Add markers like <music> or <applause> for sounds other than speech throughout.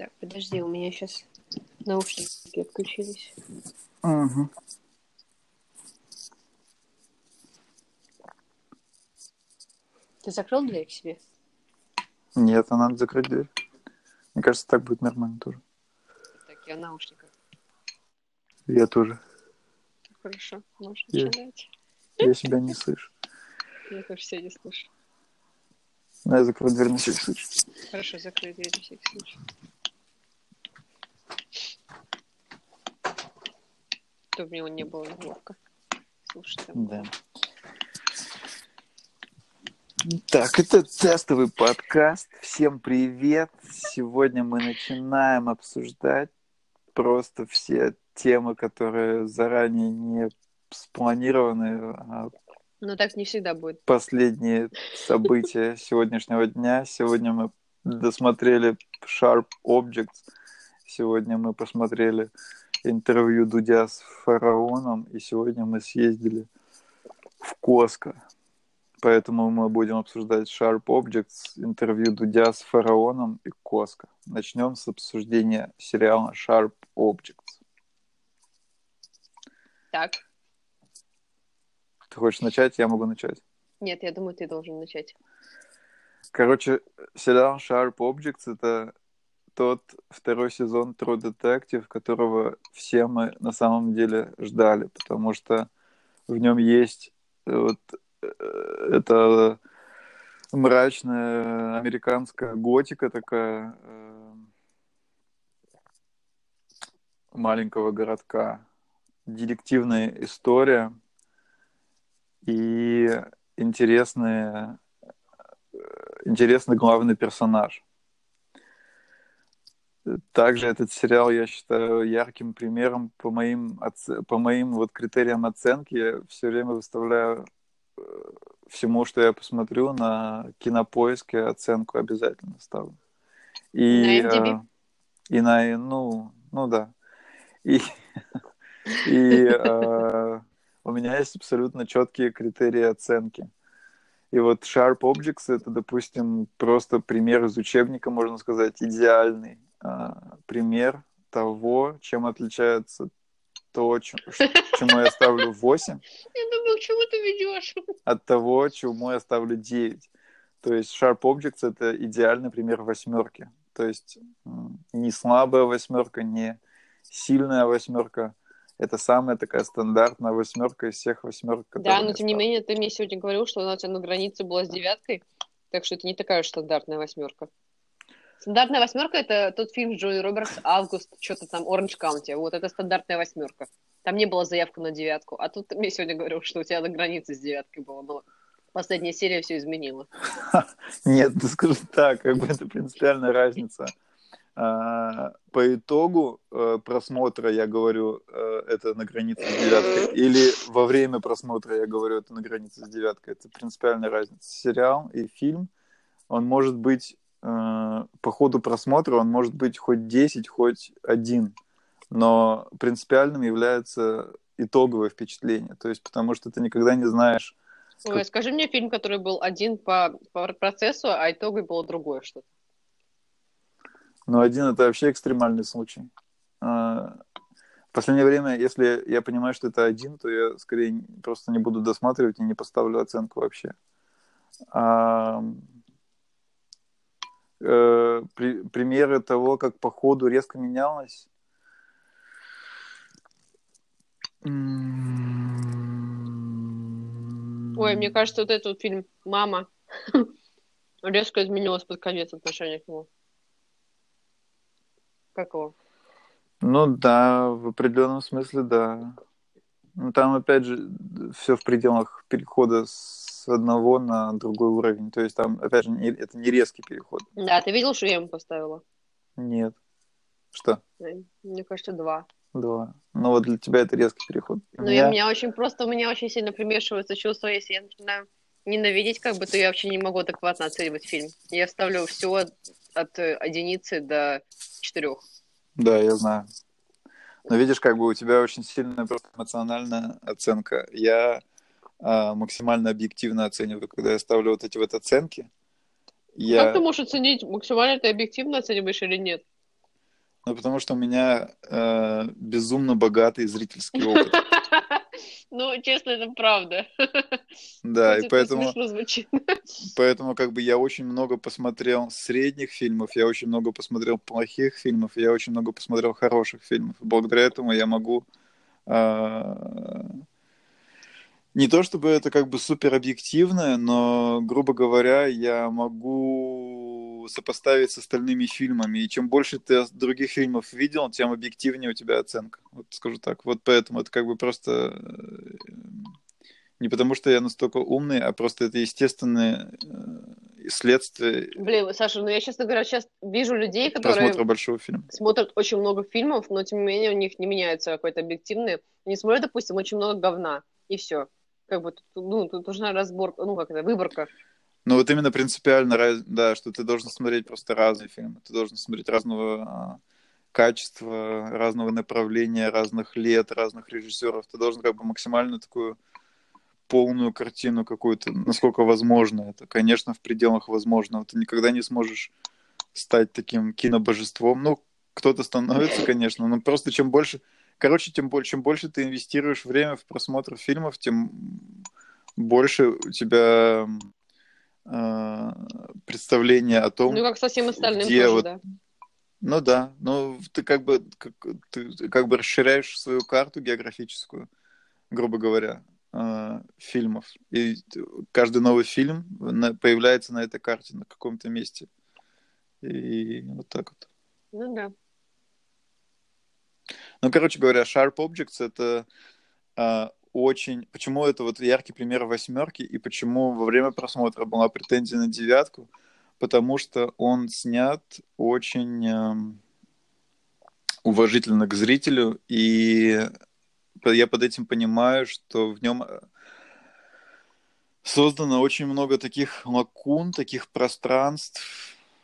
Так, подожди, у меня сейчас наушники отключились. Угу. Ты закрыл дверь к себе? Нет, а надо закрыть дверь. Мне кажется, так будет нормально тоже. Так, я в наушниках. Я тоже. Хорошо, можешь Я- начинать. Я себя не слышу. <laughs> Я тоже себя не слышу. Ну, я закрою дверь на всякий случай. Хорошо, закрой дверь на всякий случай. Чтобы мне не было неловко. Слушай, там. Да. Так, это тестовый подкаст. Всем привет. Сегодня мы начинаем обсуждать просто все темы, которые заранее не спланированы, а Но так не всегда будет. последние события сегодняшнего дня. Сегодня мы досмотрели Sharp Objects. Сегодня мы посмотрели интервью Дудя с фараоном. И сегодня мы съездили в Коско. Поэтому мы будем обсуждать Sharp Objects, интервью Дудя с фараоном и Коско. Начнем с обсуждения сериала Sharp Objects. Так. Ты хочешь начать? Я могу начать. Нет, я думаю, ты должен начать. Короче, сериал Sharp Objects — это тот второй сезон True Detective, которого все мы на самом деле ждали, потому что в нем есть э, вот э, это мрачная американская готика такая э, маленького городка, детективная история и интересные интересный главный персонаж. Также этот сериал я считаю ярким примером по моим, оце- по моим вот критериям оценки. Я все время выставляю э, всему, что я посмотрю, на кинопоиске оценку обязательно ставлю. И, На MDB? э, и на, ну, ну да. И, <laughs> и э, у меня есть абсолютно четкие критерии оценки. И вот Sharp Objects — это, допустим, просто пример из учебника, можно сказать, идеальный а, пример того, чем отличается то, чем- чему я ставлю 8, <laughs> Я думаю, к чему ты ведешь? от того, чему я ставлю 9. То есть Sharp Objects — это идеальный пример восьмерки. То есть не слабая восьмерка, не сильная восьмерка. Это самая такая стандартная восьмерка из всех восьмерок, Да, но тем не менее, ты мне сегодня говорил, что она у тебя на границе была с девяткой, так что это не такая уж стандартная восьмерка. Стандартная восьмерка это тот фильм Джои Робертс «Август», что-то там, «Оранж Каунти». Вот это стандартная восьмерка. Там не было заявка на девятку. А тут ты мне сегодня говорил, что у тебя на границе с девяткой было. Но последняя серия все изменила. <laughs> Нет, ты скажи так, как бы это принципиальная разница. А, По итогу э, просмотра я говорю, э, это на границе с девяткой, или во время просмотра я говорю, это на границе с девяткой. Это принципиальная разница. Сериал и фильм, он может быть э, по ходу просмотра, он может быть хоть 10, хоть один, но принципиальным является итоговое впечатление. То есть потому что ты никогда не знаешь, Ой, скажи мне фильм, который был один по, по процессу, а итогой было другое что-то. Но один это вообще экстремальный случай. А, В последнее время, если я понимаю, что это один, то я скорее просто не буду досматривать и не поставлю оценку вообще. А, э, при- примеры того, как по ходу резко менялось. Ой, мне кажется, вот этот вот фильм «Мама» <laughs> резко изменилось под конец отношения к нему. Как его? Ну да, в определенном смысле, да. Ну, там, опять же, все в пределах перехода с одного на другой уровень. То есть там, опять же, не- это не резкий переход. Да, ты видел, что я ему поставила? Нет. Что? Мне кажется, два. Два. Ну вот для тебя это резкий переход. Ну, и меня- у меня очень просто, у меня очень сильно примешивается чувство, если я начинаю ненавидеть, как бы, то я вообще не могу адекватно оценивать фильм. Я ставлю все от, от э, единицы до четырех. Да, я знаю. Но видишь, как бы у тебя очень сильная просто эмоциональная оценка. Я максимально объективно оцениваю, когда я ставлю вот эти вот оценки. Я... Как ты можешь оценить, максимально ты объективно оцениваешь или нет? Ну, потому что у меня э, безумно богатый зрительский опыт. <laughs> Ну, честно, это правда. Да, и поэтому... Поэтому, как бы, я очень много посмотрел средних фильмов, я очень много посмотрел плохих фильмов, я очень много посмотрел хороших фильмов. Благодаря этому я могу а, не то чтобы это как бы супер объективно, но, грубо говоря, я могу сопоставить с остальными фильмами. И чем больше ты других фильмов видел, тем объективнее у тебя оценка. Вот скажу так. Вот поэтому это как бы просто э, не потому, что я настолько умный, а просто это естественное э, следствие. Блин, Саша, ну я, честно говоря, сейчас вижу людей, которые просмотра большого фильма. смотрят очень много фильмов, но тем не менее у них не меняется какой-то объективный. Они смотрят, допустим, очень много говна, и все как бы, ну, тут нужна разборка, ну, как это, выборка. Ну, вот именно принципиально, да, что ты должен смотреть просто разные фильмы. Ты должен смотреть разного а, качества, разного направления, разных лет, разных режиссеров. Ты должен как бы максимально такую полную картину какую-то, насколько возможно это. Конечно, в пределах возможного. Ты никогда не сможешь стать таким кинобожеством. Ну, кто-то становится, конечно, но просто чем больше Короче, тем больше, чем больше ты инвестируешь время в просмотр фильмов, тем больше у тебя э, представление о том, ну как со всем остальным где тоже, вот, да. Ну да, ну ты как бы как, ты как бы расширяешь свою карту географическую, грубо говоря, э, фильмов. И каждый новый фильм на, появляется на этой карте на каком-то месте. И вот так вот. Ну да. Ну, короче говоря, Sharp Objects — это а, очень... Почему это вот яркий пример восьмерки, и почему во время просмотра была претензия на девятку? Потому что он снят очень э, уважительно к зрителю, и я под этим понимаю, что в нем э, создано очень много таких лакун, таких пространств,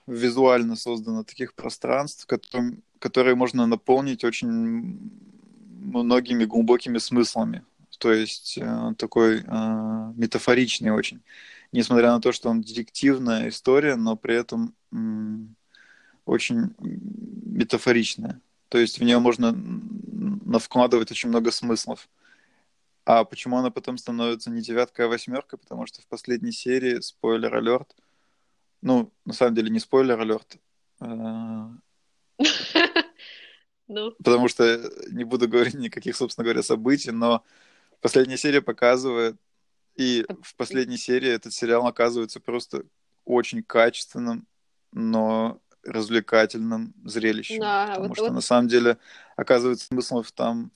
визуально создано таких пространств, которым, которые можно наполнить очень многими глубокими смыслами. То есть э, такой э, метафоричный очень. Несмотря на то, что он детективная история, но при этом э, очень метафоричная. То есть в нее можно вкладывать очень много смыслов. А почему она потом становится не девятка, а восьмерка? Потому что в последней серии, спойлер алерт, ну, на самом деле, не спойлер алерт, <laughs> ну. Потому что не буду говорить никаких, собственно говоря, событий, но последняя серия показывает, и в последней серии этот сериал оказывается просто очень качественным, но развлекательным зрелищем. Да, потому вот, что вот... на самом деле оказывается смыслов там,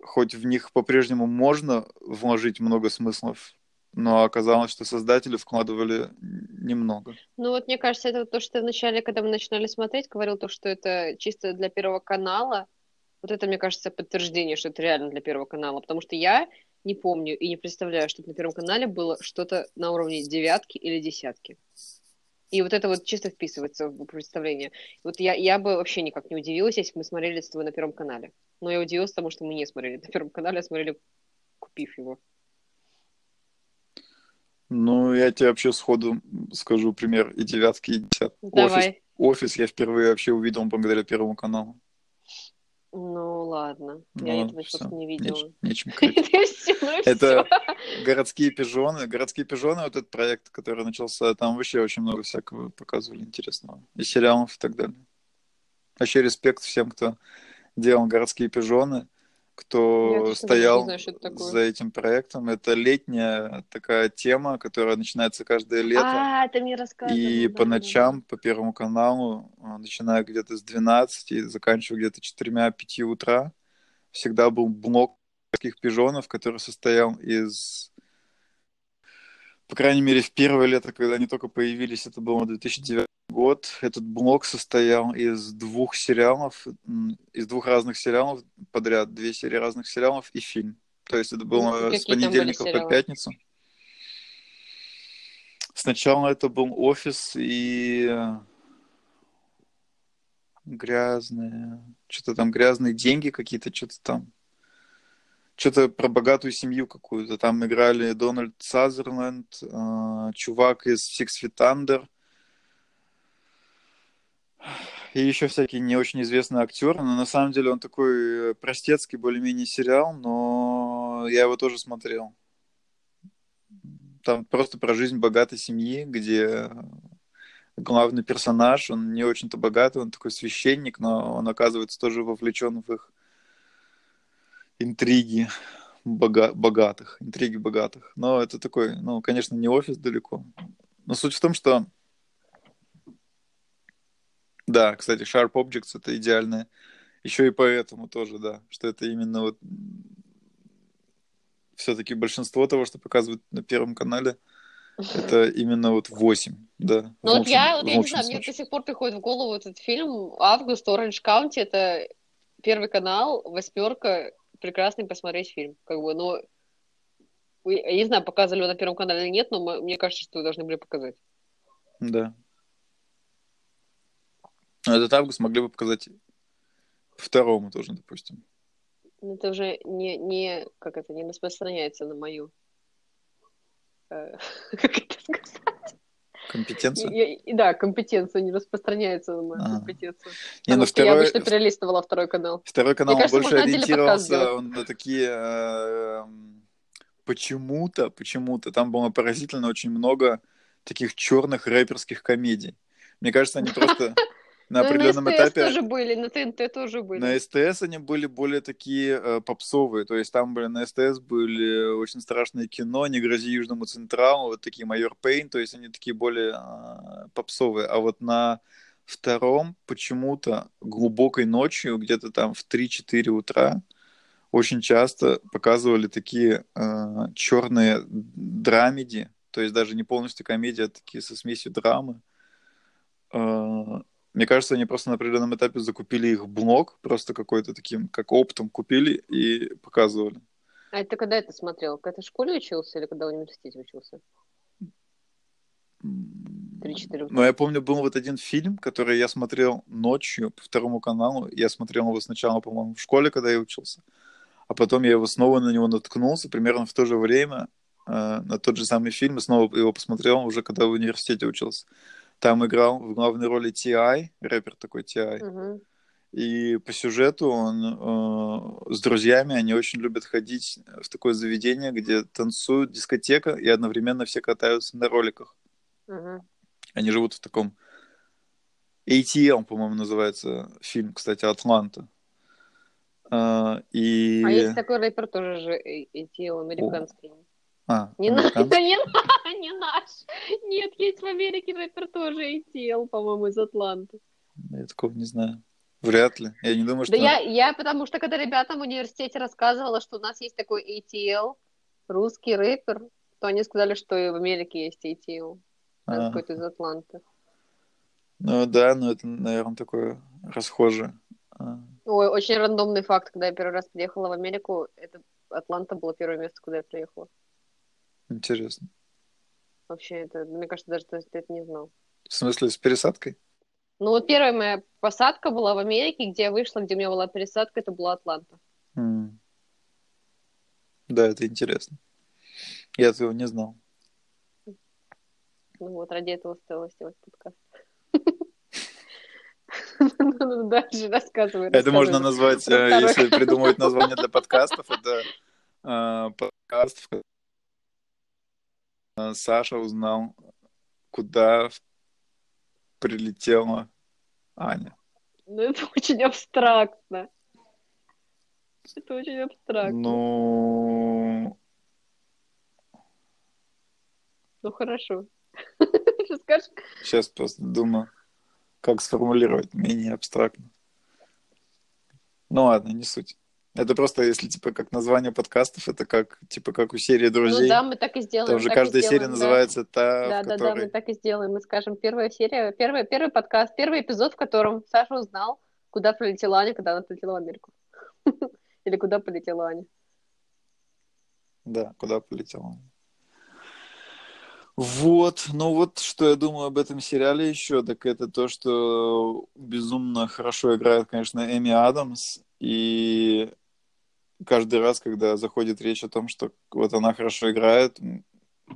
хоть в них по-прежнему можно вложить много смыслов, но оказалось, что создатели вкладывали немного. Ну вот мне кажется, это то, что вначале, когда мы начинали смотреть, говорил то, что это чисто для Первого канала. Вот это, мне кажется, подтверждение, что это реально для Первого канала, потому что я не помню и не представляю, что на Первом канале было что-то на уровне девятки или десятки. И вот это вот чисто вписывается в представление. Вот я, я бы вообще никак не удивилась, если бы мы смотрели с тобой на Первом канале. Но я удивилась тому, что мы не смотрели на Первом канале, а смотрели, купив его. Ну, я тебе вообще сходу скажу пример и девятки, и десятки. Давай. Офис, офис я впервые вообще увидел благодаря Первому каналу. Ну, ладно. Ну, я этого просто не видела. Неч, нечем <laughs> ну Это городские пижоны. Городские пижоны, вот этот проект, который начался, там вообще очень много всякого показывали интересного. И сериалов и так далее. Вообще респект всем, кто делал городские пижоны кто Нет, стоял знаю, за этим проектом. Это летняя такая тема, которая начинается каждое лето. А, ты мне рассказывал. И да, по ночам, да. по Первому каналу, а, начиная где-то с 12 и заканчивая где-то 4-5 утра, всегда был блок таких пижонов, который состоял из по крайней мере, в первое лето, когда они только появились, это было 2009 год. Этот блок состоял из двух сериалов, из двух разных сериалов подряд, две серии разных сериалов и фильм. То есть это было ну, с понедельника по пятницу. Сначала это был офис и грязные, что-то там грязные деньги какие-то, что-то там что-то про богатую семью какую-то. Там играли Дональд Сазерленд, э, чувак из Six Feet Under. И еще всякие не очень известные актеры, но на самом деле он такой простецкий более-менее сериал, но я его тоже смотрел. Там просто про жизнь богатой семьи, где главный персонаж, он не очень-то богатый, он такой священник, но он оказывается тоже вовлечен в их интриги бога- богатых, интриги богатых. Но это такой, ну, конечно, не офис далеко. Но суть в том, что да, кстати, Sharp Objects это идеальное. Еще и поэтому тоже, да, что это именно вот все-таки большинство того, что показывают на Первом канале, это именно вот 8, да. Ну вот я, вот я не знаю, мне до сих пор приходит в голову этот фильм «Август, Оранж Каунти», это Первый канал, восьмерка, прекрасный посмотреть фильм. Как бы, но я не знаю, показывали его на Первом канале или нет, но мне кажется, что должны были показать. Да. Этот август могли бы показать второму тоже, допустим. Ну, это уже не, не, как это, не распространяется на мою, э, <laughs> как это сказать? Компетенцию? Я, да, компетенция не распространяется на мою а. компетенцию. Не, ну, второй... Я обычно перелистывала второй канал. Второй канал кажется, больше ориентировался он на такие... Э, почему-то, почему-то, там было поразительно очень много таких черных рэперских комедий. Мне кажется, они просто <laughs> на ну, определенном на этапе... тоже были, на ТНТ тоже были. На СТС они были более такие э, попсовые, то есть там были на СТС были очень страшные кино, «Не грози Южному Централу», вот такие «Майор Пейн», то есть они такие более э, попсовые. А вот на втором почему-то глубокой ночью, где-то там в 3-4 утра, очень часто показывали такие э, черные драмеди, то есть даже не полностью комедия, а такие со смесью драмы. Э, мне кажется, они просто на определенном этапе закупили их блок, просто какой-то таким, как оптом купили и показывали. А это когда это смотрел? Когда ты в школе учился или когда в университете учился? Три-четыре. Ну, я помню, был вот один фильм, который я смотрел ночью по второму каналу. Я смотрел его сначала, по-моему, в школе, когда я учился. А потом я его снова на него наткнулся, примерно в то же время, э, на тот же самый фильм, и снова его посмотрел уже, когда в университете учился. Там играл в главной роли T.I., рэпер такой T.I. Угу. И по сюжету он э, с друзьями, они очень любят ходить в такое заведение, где танцуют дискотека, и одновременно все катаются на роликах. Угу. Они живут в таком... ATL, по-моему, называется фильм, кстати, «Атланта». Uh, и... А есть такой рэпер тоже же ATL, американский. О. А, не, на, это <laughs> не, не наш. Нет, есть в Америке рэпер тоже ATL, по-моему, из Атланты. Я такого не знаю. Вряд ли. Я не думаю, что... Да я, я потому что, когда ребятам в университете рассказывала, что у нас есть такой ATL, русский рэпер, то они сказали, что и в Америке есть ATL. А. Какой-то из Атланты. Ну да, но это, наверное, такое расхожее. А. Ой, очень рандомный факт. Когда я первый раз приехала в Америку, это Атланта было первое место, куда я приехала. Интересно. Вообще, это, мне кажется, даже ты, ты это не знал. В смысле, с пересадкой? Ну, вот первая моя посадка была в Америке, где я вышла, где у меня была пересадка, это была Атланта. Mm. Да, это интересно. Я этого не знал. Ну вот, ради этого стоило сделать подкаст. <laughs> Дальше рассказывай. Это можно назвать, э, если придумывать название для подкастов, это э, подкаст, в Саша узнал, куда прилетела Аня. Ну, это <laughs> очень абстрактно. Это очень абстрактно. Ну... Ну, хорошо. <laughs> Что скажешь? Сейчас просто думаю, как сформулировать менее абстрактно. Ну ладно, не суть. Это просто, если, типа, как название подкастов, это как, типа, как у серии друзей. Ну да, мы так и сделаем. Там же каждая сделаем, серия да. называется та, Да, да, которой... да, мы так и сделаем. Мы скажем, первая серия, первый, первый подкаст, первый эпизод, в котором Саша узнал, куда прилетела Аня, когда она прилетела в Америку. <laughs> Или куда полетела Аня. Да, куда полетела Аня. Вот, ну вот, что я думаю об этом сериале еще, так это то, что безумно хорошо играет, конечно, Эми Адамс, и каждый раз, когда заходит речь о том, что вот она хорошо играет,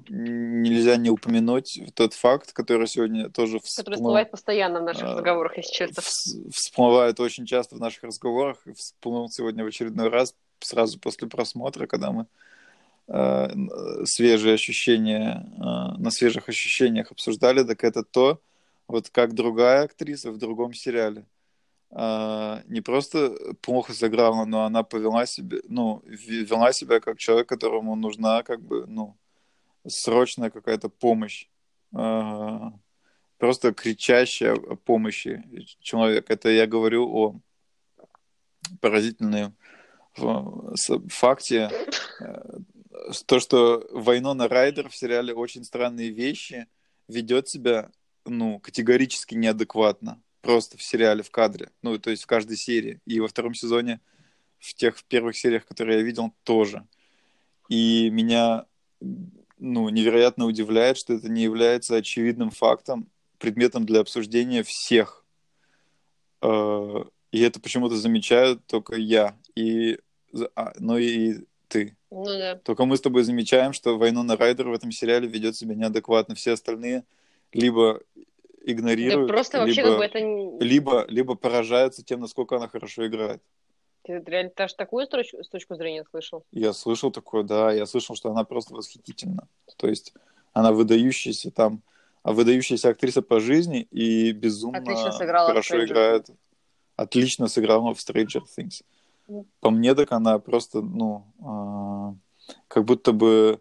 нельзя не упомянуть тот факт, который сегодня тоже всплыл, Который всплывает постоянно в наших а, разговорах, если честно. вс- всплывает очень часто в наших разговорах, и всплыл сегодня в очередной раз, сразу после просмотра, когда мы э, н- свежие ощущения, э, на свежих ощущениях обсуждали, так это то, вот как другая актриса в другом сериале э, не просто плохо сыграла, но она повела себя, ну, вела себя как человек, которому нужна, как бы, ну, срочная какая-то помощь. Э, просто кричащая о помощи человек. Это я говорю о поразительном факте, э, то, что Вайнона Райдер в сериале «Очень странные вещи» ведет себя, ну, категорически неадекватно. Просто в сериале, в кадре. Ну, то есть в каждой серии. И во втором сезоне, в тех первых сериях, которые я видел, тоже. И меня, ну, невероятно удивляет, что это не является очевидным фактом, предметом для обсуждения всех. Э, И это почему-то замечают только я, и, а, ну и ты. Ну да. Только мы с тобой замечаем, что Вайнона Райдер в этом сериале ведет себя неадекватно. Все остальные либо Да игнорируют, просто вообще либо, как бы это... либо, либо поражаются тем, насколько она хорошо играет. Ты реально даже такую строчку, с точку зрения слышал? Я слышал такое, да, я слышал, что она просто восхитительна. То есть она выдающаяся там, а выдающаяся актриса по жизни и безумно Отлично сыграла в хорошо играет. Отлично сыграла в Stranger Things. Мгм. По мне, так она просто, ну, а, как будто бы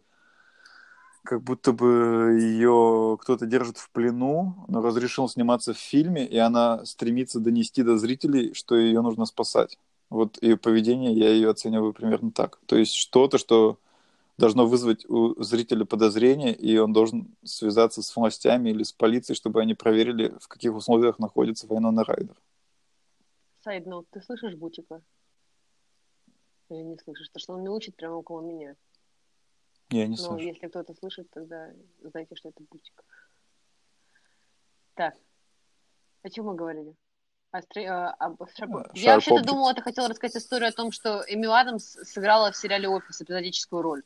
как будто бы ее кто-то держит в плену, но разрешил сниматься в фильме, и она стремится донести до зрителей, что ее нужно спасать. Вот ее поведение, я ее оцениваю примерно так. То есть что-то, что должно вызвать у зрителя подозрение, и он должен связаться с властями или с полицией, чтобы они проверили, в каких условиях находится Вайнона Райдер. Сайдноут, ты слышишь Бутика? Или не слышишь? То, что он мяучит прямо около меня. Я не Ну, слышу. если кто-то слышит, тогда знайте, что это Бутик. Так. О чем мы говорили? О стре- а, об Э, Я Sharp вообще-то думала, ты хотела рассказать историю о том, что Эми Адамс сыграла в сериале «Офис» эпизодическую роль.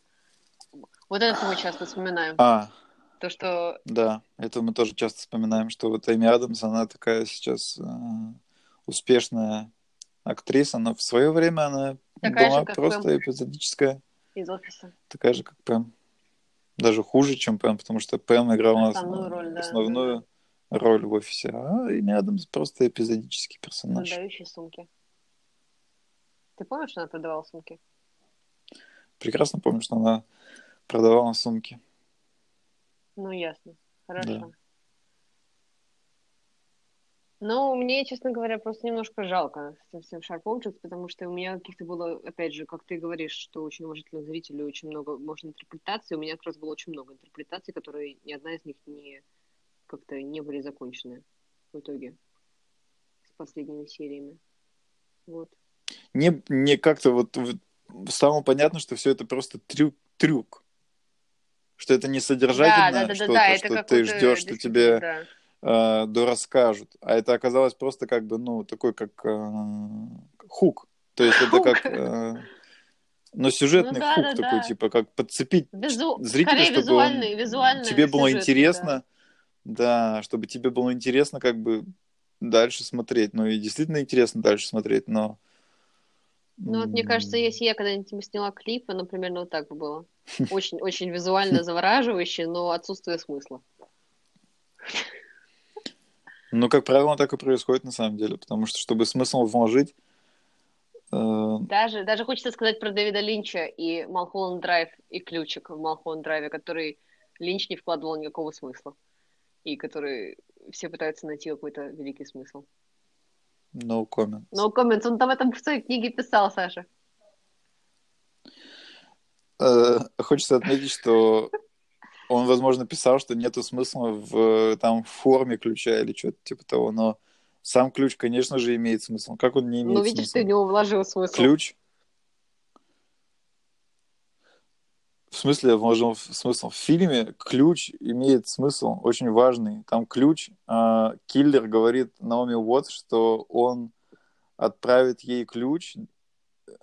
Вот это мы часто вспоминаем. А, То, что да, это мы тоже часто вспоминаем, что вот Эми Адамс, она такая сейчас э, успешная актриса, но в свое время она Такая была же, просто Пэм. эпизодическая, из «Офиса». такая же, как Пэм. Даже хуже, чем Пэм, потому что Пэм играла Основную роль, да, основную роль в офисе, а Эми Адамс просто эпизодический персонаж. Продающие сумки. Ты помнишь, что она продавала сумки? Прекрасно помню, что она продавала сумки. Ну, ясно. Хорошо. Да. Ну, мне, честно говоря, просто немножко жалко с этим всем Sharp потому что у меня каких-то было, опять же, как ты говоришь, что очень уважительных зрителей, очень много, может, интерпретаций. У меня как раз было очень много интерпретаций, которые ни одна из них не как-то не были закончены в итоге с последними сериями. Вот. Не, не как-то вот, вот стало понятно, что все это просто трюк, трюк. Что это не содержательное да, да, да, что-то, да, это что ты какой-то ждешь, что тебе да. Э, дорасскажут. А это оказалось просто как бы, ну, такой как э, хук. То есть это как... э, ну, сюжетный Ну да, хук да, такой, да. типа, как подцепить Визу... зрителя, Скорее чтобы визуальный, он- визуальный тебе было сюжет, интересно, да. чтобы тебе было интересно как бы дальше смотреть. Ну, и действительно интересно дальше смотреть, но... Ну, вот мне кажется, если я когда-нибудь сняла клип, оно примерно вот так бы было. <laughs> Очень, очень визуально <laughs> завораживающе, но отсутствие смысла. Ну, как правило, так и происходит на самом деле, потому что, чтобы смысл вложить, э, Даже, даже хочется сказать про Дэвида Линча и Малхолланд Драйв и ключик в Малхолланд Драйве, который Линч не вкладывал никакого смысла. И который все пытаются найти какой-то великий смысл. no comment. Но коммент, он там в этом в своей книге писал, Саша. Э, Хочется отметить, что он, возможно, писал, что нету смысла в там в форме ключа или что-то типа того, но сам ключ, конечно же, имеет смысл. Как он не имеет Ну, видишь, смысла? ты в него вложил смысл. Ключ. В смысле, вложил смысл. В фильме ключ имеет смысл, очень важный. Там ключ, а, киллер говорит Наоми Уотс, что он отправит ей ключ,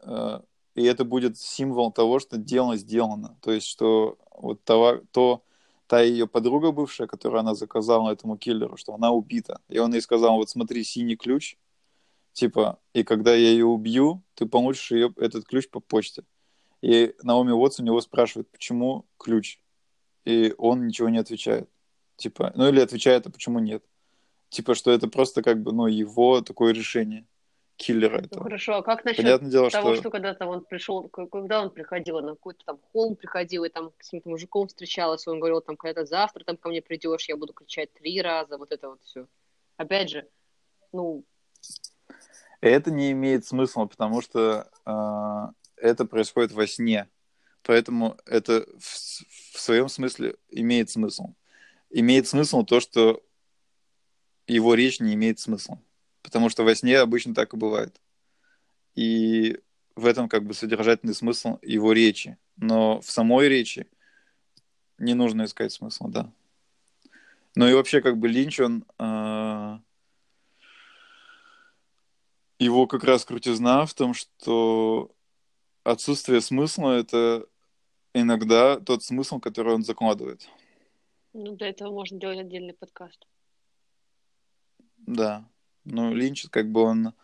э, и это будет символ того, что дело сделано. То есть, что вот того, то та ее подруга бывшая, которую она заказала этому киллеру, что она убита. И он ей сказал, вот смотри, синий ключ, типа, и когда я ее убью, ты получишь ее, этот ключ по почте. И Наоми Уотс у него спрашивает, почему ключ? И он ничего не отвечает. Типа, ну или отвечает, а почему нет? Типа, что это просто как бы, ну, его такое решение киллера этого. хорошо, а как насчет Понятное дело, того, что... что когда-то он пришел, когда он приходил, на какой-то там холм приходил, и там с каким-то мужиком встречалась, он говорил, там, когда завтра там ко мне придешь, я буду кричать три раза, вот это вот все. Опять же, ну, Это не имеет смысла, потому что э, это происходит во сне. Поэтому это в, в своем смысле имеет смысл. Имеет смысл то, что его речь не имеет смысла. Потому что во сне обычно так и бывает. И в этом как бы содержательный смысл его речи. Но в самой речи не нужно искать смысла, да. Ну и вообще как бы Линч, он... э, его как раз крутизна в том, что отсутствие смысла — это иногда тот смысл, который он закладывает. ну, для этого можно делать отдельный подкаст. Да. Ну, Линч, как бы он...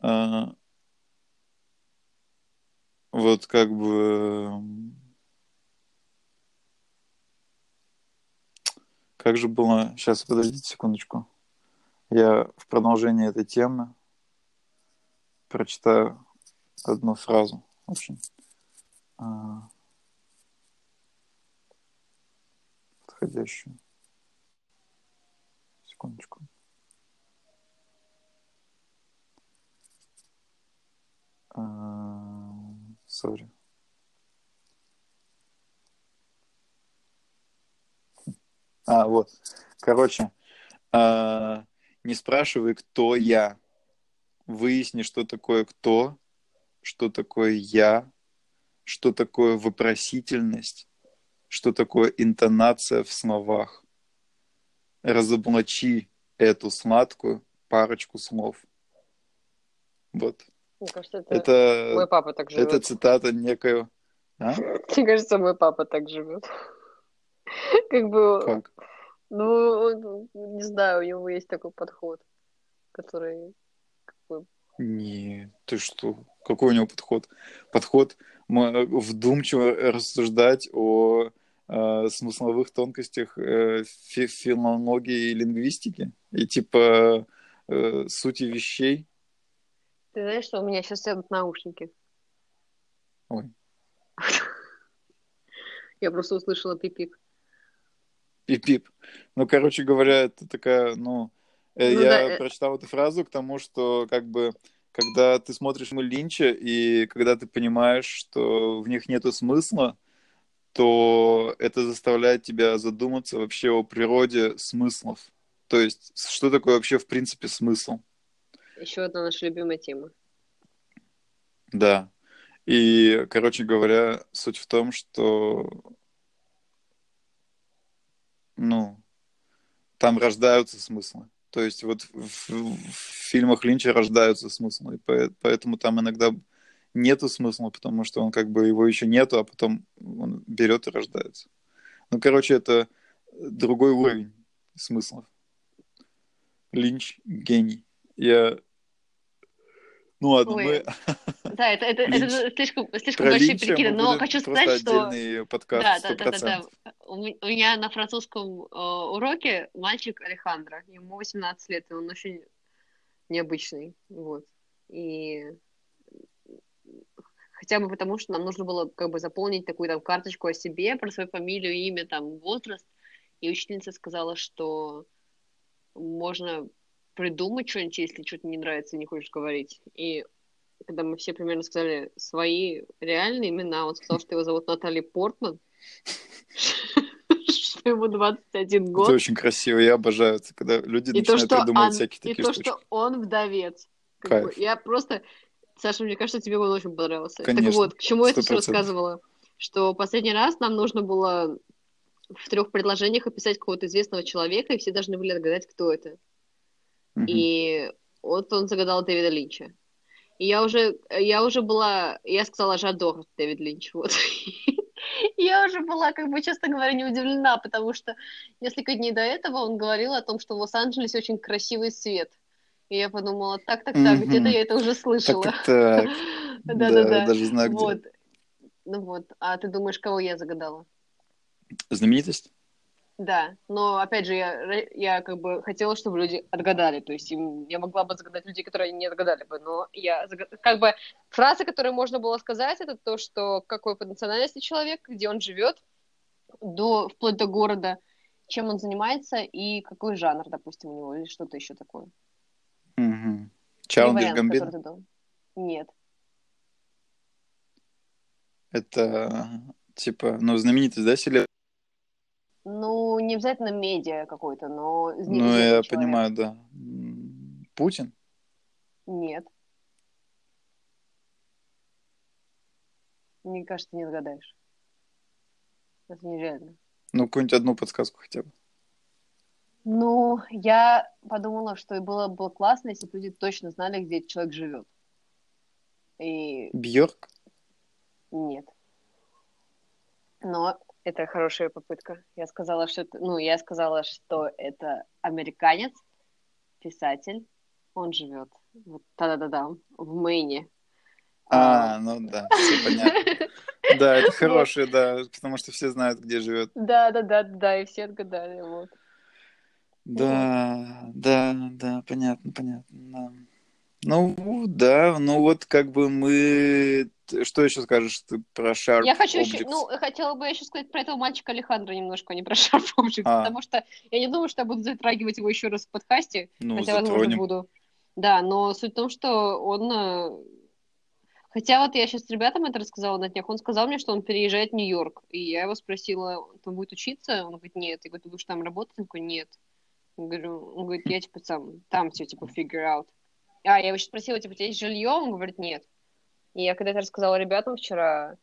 э, вот как бы... Как же было... Сейчас, подождите секундочку. Я в продолжение этой темы прочитаю одну фразу. Очень а, подходящую. Секундочку. Сори. А, вот. Короче, а, не спрашивай, кто я. Выясни, что такое кто, что такое я, что такое вопросительность, что такое интонация в словах. Разоблачи эту сладкую парочку слов. Вот. Мне кажется, это, мой Это, папа так это живет. цитата некоего... А? Мне кажется, мой папа так живет. Как бы, Как? ну, не знаю, у него есть такой подход, который как бы, Не, ты что? Какой у него подход? Подход вдумчиво рассуждать о э, смысловых тонкостях э, фи- филологии и лингвистики и типа э, сути вещей. Ты знаешь, что у меня сейчас сядут наушники? Ой. <laughs> Я просто услышала пипик. Пип-пип. Ну, короче говоря, это такая, ну, э, Ну я да, э. прочитал эту фразу к тому, что как бы когда ты смотришь фильмы Линча и когда ты понимаешь, что в них нету смысла, то это заставляет тебя задуматься вообще о природе смыслов. То есть, что такое вообще в принципе смысл? Еще одна наша любимая тема. Да. И, короче говоря, суть в том, что, ну, там рождаются смыслы. То есть вот в, в фильмах Линча рождаются смыслы, и по- поэтому там иногда нету смысла, потому что он как бы его еще нету, а потом он берет и рождается. Ну, короче, это другой уровень смыслов. Линч гений. Я... Ну ладно, Ой, мы <laughs> Да, это, это, Линч. это слишком, слишком про большие мы но хочу сказать, что... подкаст Да, да, да, да, да. у меня на французском э, уроке мальчик Алехандро, ему 18 лет, и он очень необычный, вот. И хотя бы потому, что нам нужно было как бы заполнить такую там карточку о себе, про свою фамилию, имя, там, возраст, и учительница сказала, что можно придумать что-нибудь, если что-то не нравится и не хочешь говорить. И когда мы все примерно сказали свои реальные имена, он сказал, что его зовут Наталья Портман, <laughs> что ему 21 Это год, очень красиво, я обожаю это, когда люди и то, начинают придумывать всякие и такие то, штучки. что он вдовец. Я просто... Саша, мне кажется, тебе он очень понравился. Так вот, к чему я это все 100%. рассказывала? Что последний раз нам нужно было в трех предложениях описать какого-то известного человека, и все должны были отгадать, кто это. Мгм. И вот он загадал Дэвида Линча. И я уже, я уже была, я сказала Жадор Дэвид Линч, <laughs> вот. Я уже была, как бы, честно говоря, не удивлена, потому что несколько дней до этого он говорил о том, что в Лос-Анджелесе очень красивый свет. И я подумала, так-так-так, где-то я это уже слышала. Так-так. <laughs> Да-да-да. Даже знаю, где. Вот. Ну вот. А ты думаешь, кого я загадала? Знаменитость? Да, но опять же, я, я как бы хотела, чтобы люди отгадали. То есть им, я могла бы загадать людей, которые не отгадали бы, но я загад... как бы фраза, которую можно было сказать, это то, что какой по национальности человек, где он живет, до, вплоть до города, чем он занимается и какой жанр, допустим, у него, или что-то еще такое. Угу. Чалдиш Гамбит? Нет. Это типа, ну, знаменитость, да, селеб? Ну, не обязательно медиа какой-то, но... Ну, я человек. понимаю, да. Путин? Нет. Мне кажется, не догадаешь. Это нереально. Ну, какую-нибудь одну подсказку хотя бы. Ну, я подумала, что было бы классно, если бы люди точно знали, где этот человек живет. И... Бьорк? Нет. Но это хорошая попытка. Я сказала, что ну, я сказала, что это американец, писатель. Он живет вот да-да-да, в Мэйне. А, а, ну да, все понятно. Да, это <laughs> хорошее, да, потому что все знают, где живет. Да, да, да, да, и все отгадали, вот. Да, да, да, понятно, понятно. Ну, да, ну вот как бы мы... Что еще скажешь ты про Sharp Я хочу Objects? еще, ну, хотела бы еще сказать про этого мальчика Алехандро немножко, а не про Sharp <laughs> Objects, а. потому что я не думаю, что я буду затрагивать его еще раз в подкасте, ну, хотя, затронем. возможно, буду. Да, но суть в том, что он... Э, хотя вот я сейчас ребятам это рассказала на днях, он сказал мне, что он переезжает в Нью-Йорк, и я его спросила, он будет учиться? Он говорит, нет. Я говорю, ты будешь там работать? Он говорит, нет. Я говорю, он говорит, я типа сам там все типа figure out. А, я его сейчас спросила, типа, у тебя есть жилье? Он говорит, нет. И я когда это рассказала ребятам вчера,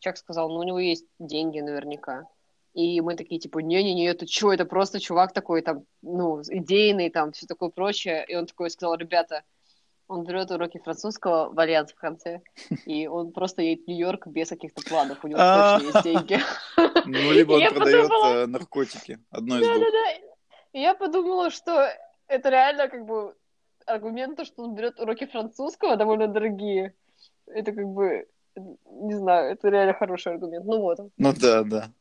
Чак сказал, ну, у него есть деньги наверняка. И мы такие, типа, не-не-не, это что, это просто чувак такой, там, ну, идейный, там, все такое прочее. И он такой сказал, ребята, он берет уроки французского в Альянс в конце, и он просто едет в Нью-Йорк без каких-то планов, у него точно есть деньги. <laughs> Ну, либо он продает э, наркотики, одно из двух. Да-да-да. Я подумала, что это реально как бы аргумент, то, что он берет уроки французского, довольно дорогие, это как бы, не знаю, это реально хороший аргумент. Ну вот. Ну да, да.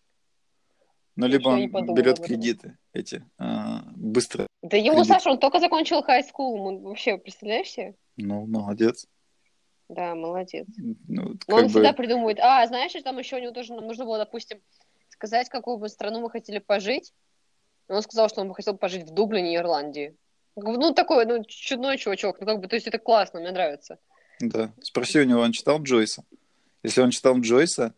Ну, либо он берет кредиты эти, а, быстро. Да ему, кредит. Саша, он только закончил high school, он вообще, представляешь себе? Ну, молодец. Да, молодец. Ну, Но он бы... всегда придумывает, а, знаешь, там еще у него тоже нужно было, допустим, сказать, какую бы страну мы хотели пожить. он сказал, что он бы хотел пожить в Дублине, Ирландии. Ну, такой, ну, чудной чувачок. Ну, как бы, то есть это классно, мне нравится. Да. Спроси у него, он читал Джойса? Если он читал Джойса,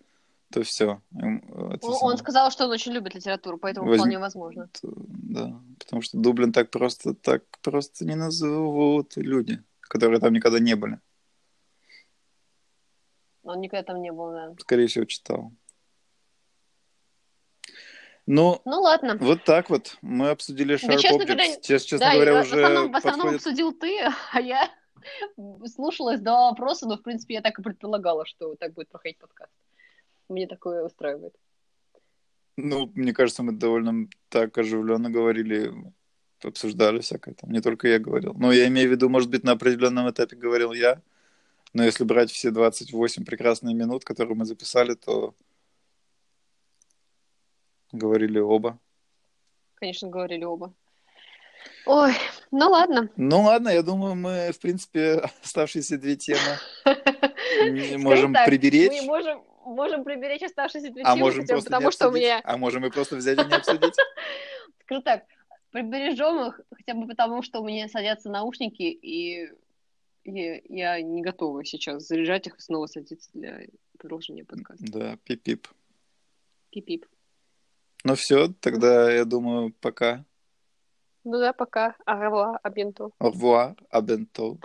то все. Он, он сказал, что он очень любит литературу, поэтому Возьм... вполне возможно. Да, потому что Дублин так просто, так просто не назовут люди, которые там никогда не были. Он никогда там не был, да. Скорее всего, читал. Ну, ну ладно. Вот так вот. Мы обсудили Sharp да, честно Говоря, честно, честно да, говоря, уже в основном, в основном обсудил ты, <laughs> а я <laughs> слушала, задала вопросы, но, в принципе, я так и предполагала, что так будет проходить подкаст. Мне такое устраивает. Ну, мне кажется, мы довольно так оживленно говорили, обсуждали всякое там. Не только я говорил. Но я имею в виду, может быть, на определенном этапе говорил я. Но если брать все 28 прекрасных минут, которые мы записали, то Говорили оба. Конечно, говорили оба. Ой, ну ладно. Ну ладно, я думаю, мы, в принципе, оставшиеся две темы <laughs> можем приберечь. Мы можем, можем приберечь оставшиеся две а темы, можем просто потому что у меня... А можем и просто взять и не обсудить. <laughs> Скажу так, прибережем их хотя бы потому, что у меня садятся наушники, и я не готова сейчас заряжать их и снова садиться для продолжения подкаста. Да, пип-пип. Пип-пип. Ну все, тогда я думаю, пока. Ну да, пока. Au revoir, à bientôt.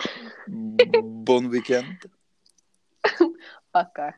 bon week-end. Пока.